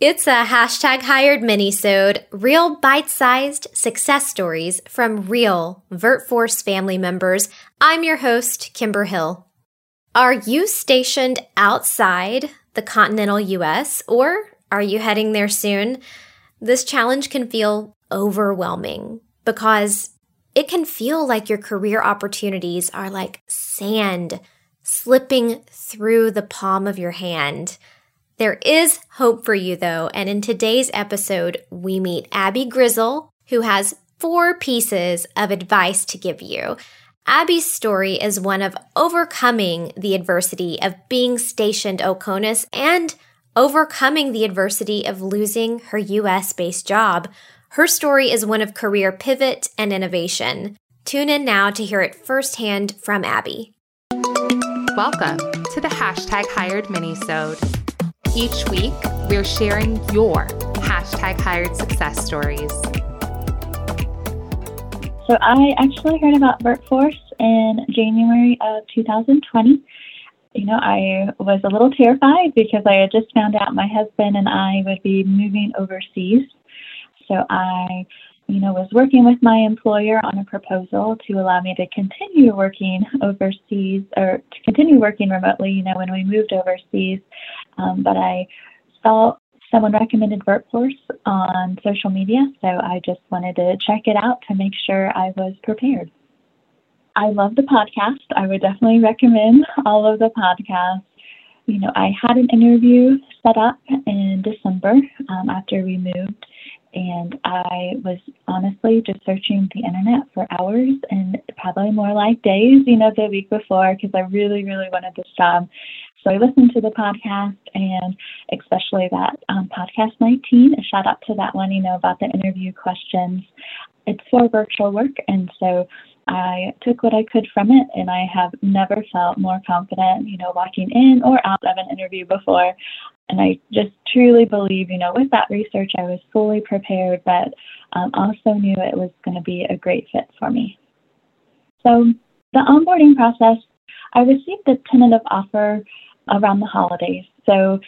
It's a hashtag hired minisode, real bite-sized success stories from real VirtForce family members. I'm your host, Kimber Hill. Are you stationed outside the continental US or are you heading there soon? This challenge can feel overwhelming because it can feel like your career opportunities are like sand slipping through the palm of your hand. There is hope for you though, and in today's episode, we meet Abby Grizzle, who has four pieces of advice to give you. Abby's story is one of overcoming the adversity of being stationed OCONUS and overcoming the adversity of losing her US based job. Her story is one of career pivot and innovation. Tune in now to hear it firsthand from Abby. Welcome to the hashtag hired minisode each week, we're sharing your hashtag hired success stories. So, I actually heard about VirtForce in January of 2020. You know, I was a little terrified because I had just found out my husband and I would be moving overseas. So, I you know, was working with my employer on a proposal to allow me to continue working overseas or to continue working remotely, you know, when we moved overseas. Um, but I saw someone recommended VirtForce on social media, so I just wanted to check it out to make sure I was prepared. I love the podcast. I would definitely recommend all of the podcasts. You know, I had an interview set up in December um, after we moved and I was honestly just searching the internet for hours and probably more like days, you know, the week before because I really, really wanted this job. So I listened to the podcast and especially that um, podcast 19, a shout out to that one, you know, about the interview questions. It's for virtual work. And so I took what I could from it, and I have never felt more confident, you know, walking in or out of an interview before. And I just truly believe, you know, with that research, I was fully prepared, but um, also knew it was going to be a great fit for me. So, the onboarding process, I received a tentative offer around the holidays. So,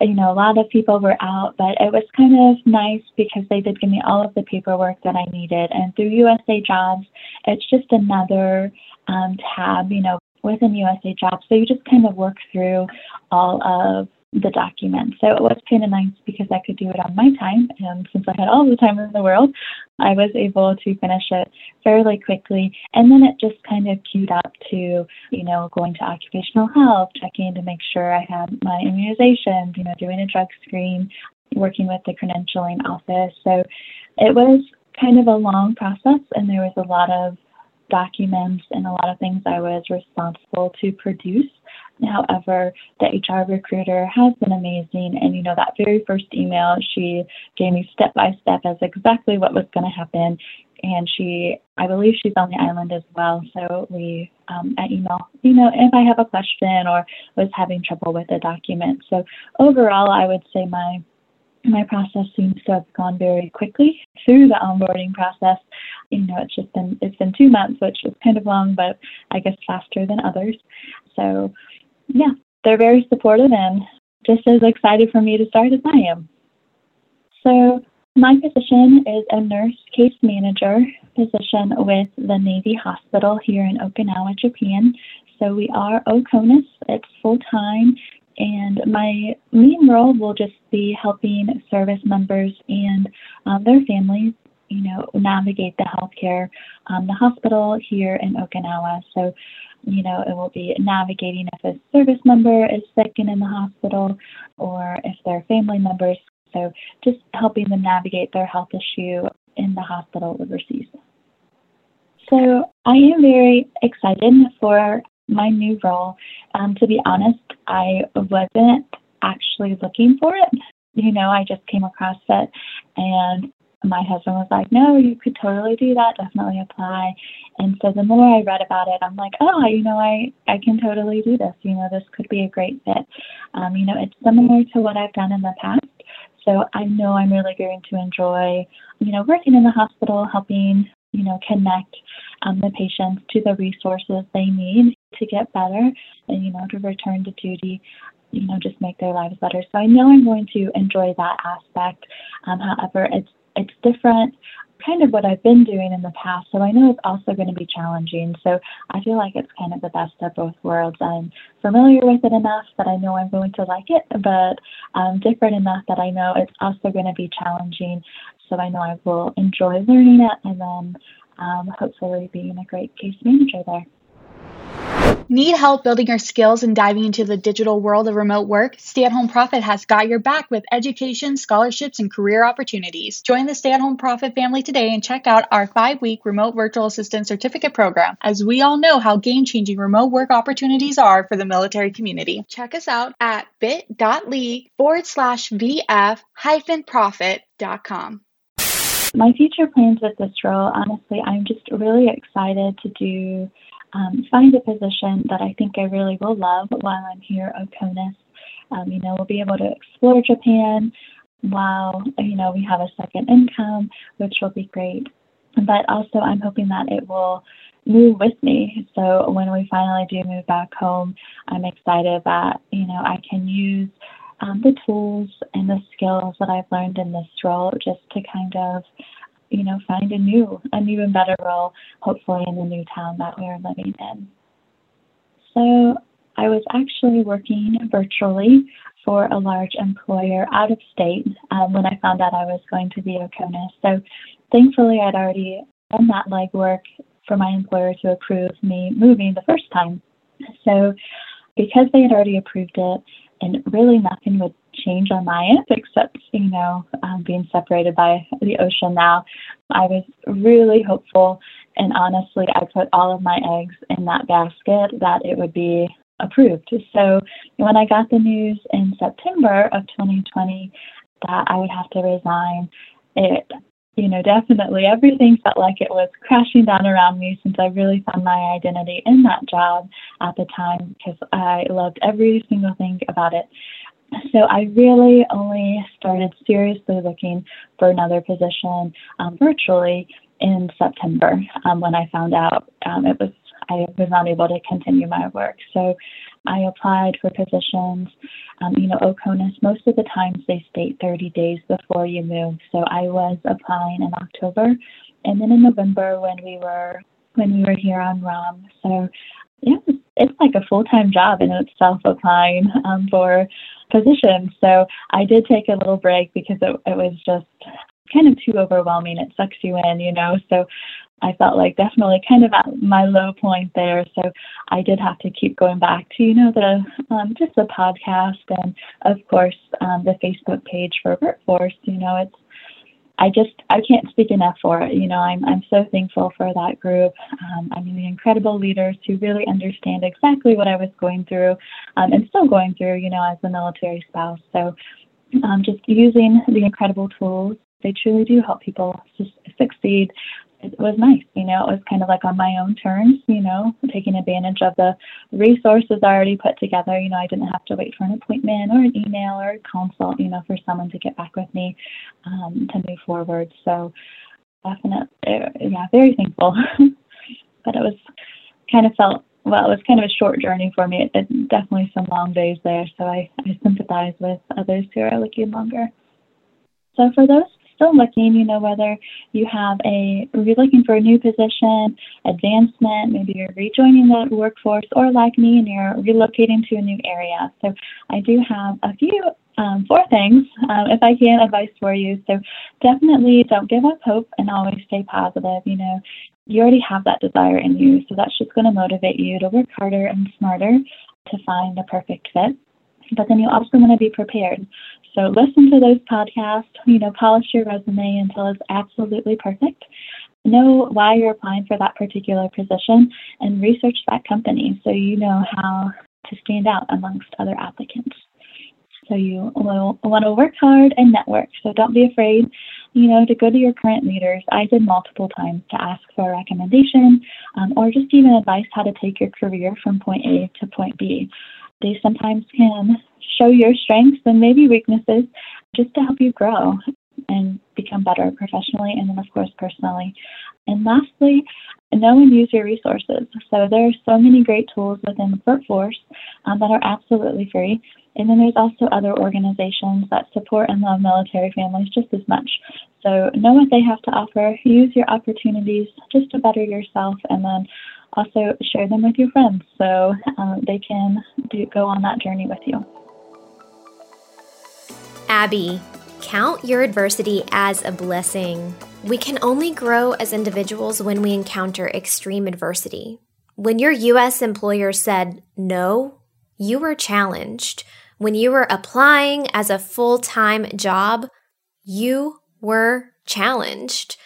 you know, a lot of people were out, but it was kind of nice because they did give me all of the paperwork that I needed. And through USA Jobs, it's just another um, tab, you know, within USA Jobs. So you just kind of work through all of the document. So it was kind of nice because I could do it on my time. And since I had all the time in the world, I was able to finish it fairly quickly. And then it just kind of queued up to, you know, going to occupational health, checking to make sure I had my immunizations, you know, doing a drug screen, working with the credentialing office. So it was kind of a long process and there was a lot of documents and a lot of things I was responsible to produce. However, the HR recruiter has been amazing. And, you know, that very first email, she gave me step by step as exactly what was going to happen. And she, I believe she's on the island as well. So we, um, I email, you know, if I have a question or was having trouble with a document. So overall, I would say my my process seems to have gone very quickly through the onboarding process. You know, it's just been it's been two months, which is kind of long, but I guess faster than others. So yeah, they're very supportive and just as excited for me to start as I am. So my position is a nurse case manager position with the Navy Hospital here in Okinawa, Japan. So we are OCONUS. It's full time, and my main role will just be helping service members and um, their families, you know, navigate the healthcare, um, the hospital here in Okinawa. So you know, it will be navigating if a service member is sick and in the hospital or if they're family members. So just helping them navigate their health issue in the hospital overseas. So I am very excited for my new role. Um, to be honest, I wasn't actually looking for it. You know, I just came across it and my husband was like, no, you could totally do that. Definitely apply. And so the more I read about it, I'm like, oh, you know, I, I can totally do this. You know, this could be a great fit. Um, you know, it's similar to what I've done in the past. So I know I'm really going to enjoy, you know, working in the hospital, helping, you know, connect um, the patients to the resources they need to get better and, you know, to return to duty you know, just make their lives better. So I know I'm going to enjoy that aspect. Um, however, it's it's different kind of what I've been doing in the past. So I know it's also going to be challenging. So I feel like it's kind of the best of both worlds. I'm familiar with it enough that I know I'm going to like it, but um, different enough that I know it's also going to be challenging. So I know I will enjoy learning it and then um, hopefully being a great case manager there. Need help building your skills and diving into the digital world of remote work? Stay at Home Profit has got your back with education, scholarships, and career opportunities. Join the Stay at Home Profit family today and check out our five week remote virtual assistant certificate program, as we all know how game changing remote work opportunities are for the military community. Check us out at bit.ly forward slash VF hyphen profit.com. My future plans with this role, honestly, I'm just really excited to do um, find a position that I think I really will love while I'm here at CONUS. Um, you know, we'll be able to explore Japan while, you know, we have a second income, which will be great. But also, I'm hoping that it will move with me. So when we finally do move back home, I'm excited that, you know, I can use um, the tools and the skills that I've learned in this role just to kind of you know, find a new, a new and better role, hopefully in the new town that we're living in. So I was actually working virtually for a large employer out of state um, when I found out I was going to be a CONUS. So thankfully, I'd already done that legwork for my employer to approve me moving the first time. So because they had already approved it, and really nothing would change on my end except, you know, um, being separated by the ocean now. I was really hopeful, and honestly, I put all of my eggs in that basket that it would be approved. So when I got the news in September of 2020 that I would have to resign, it you know, definitely everything felt like it was crashing down around me since I really found my identity in that job at the time because I loved every single thing about it. So I really only started seriously looking for another position um, virtually in September um, when I found out um, it was I was not able to continue my work. So I applied for positions. Um, you know, OCONUS, most of the times they state 30 days before you move. So I was applying in October and then in November when we were when we were here on ROM. So yeah, it's, like a full time job in itself applying um, for positions. So I did take a little break because it, it was just kind of too overwhelming. It sucks you in, you know. So I felt like definitely kind of at my low point there. So I did have to keep going back to, you know, the um, just the podcast and of course um, the Facebook page for VirtForce. You know, it's I just I can't speak enough for it. You know, I'm I'm so thankful for that group. Um, I mean, the incredible leaders who really understand exactly what I was going through um, and still going through. You know, as a military spouse. So um, just using the incredible tools they truly do help people succeed it was nice, you know, it was kind of like on my own terms, you know, taking advantage of the resources I already put together. You know, I didn't have to wait for an appointment or an email or a consult, you know, for someone to get back with me um, to move forward. So definitely, yeah, very thankful. but it was kind of felt, well, it was kind of a short journey for me. It, it definitely some long days there. So I, I sympathize with others who are looking longer. So for those still looking, you know, whether you have a, you're looking for a new position, advancement, maybe you're rejoining the workforce, or like me, and you're relocating to a new area. So I do have a few um, four things, um, if I can, advice for you. So definitely don't give up hope and always stay positive. You know, you already have that desire in you, so that's just going to motivate you to work harder and smarter to find the perfect fit. But then you also want to be prepared. So listen to those podcasts, you know, polish your resume until it's absolutely perfect. Know why you're applying for that particular position and research that company so you know how to stand out amongst other applicants. So you will want to work hard and network. So don't be afraid, you know, to go to your current leaders. I did multiple times to ask for a recommendation um, or just even advice how to take your career from point A to point B. They sometimes can show your strengths and maybe weaknesses just to help you grow and become better professionally and then, of course, personally. And lastly, know and use your resources. So there are so many great tools within the workforce um, that are absolutely free. And then there's also other organizations that support and love military families just as much. So know what they have to offer, use your opportunities just to better yourself, and then also share them with your friends so um, they can do, go on that journey with you. Abby, count your adversity as a blessing. We can only grow as individuals when we encounter extreme adversity. When your U.S. employer said no, you were challenged. When you were applying as a full time job, you were challenged.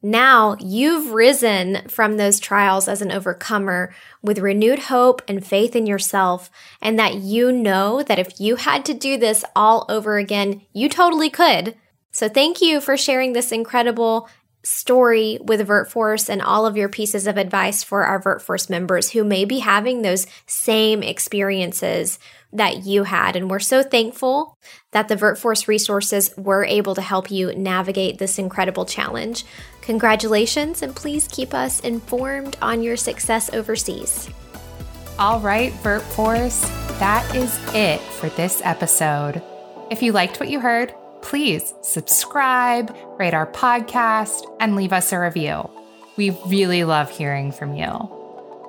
Now you've risen from those trials as an overcomer with renewed hope and faith in yourself, and that you know that if you had to do this all over again, you totally could. So, thank you for sharing this incredible story with VirtForce and all of your pieces of advice for our VirtForce members who may be having those same experiences that you had. And we're so thankful that the VirtForce resources were able to help you navigate this incredible challenge. Congratulations, and please keep us informed on your success overseas. All right, VirtForce, that is it for this episode. If you liked what you heard, please subscribe, rate our podcast, and leave us a review. We really love hearing from you.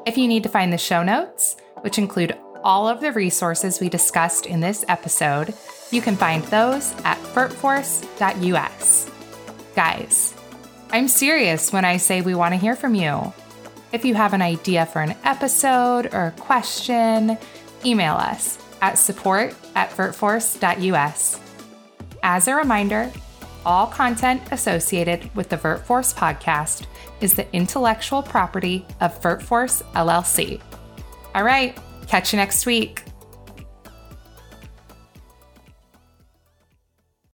If you need to find the show notes, which include all of the resources we discussed in this episode, you can find those at virtforce.us. Guys, I'm serious when I say we want to hear from you. If you have an idea for an episode or a question, email us at support at virtforce.us. As a reminder, all content associated with the VirtForce podcast is the intellectual property of VirtForce LLC. All right, catch you next week.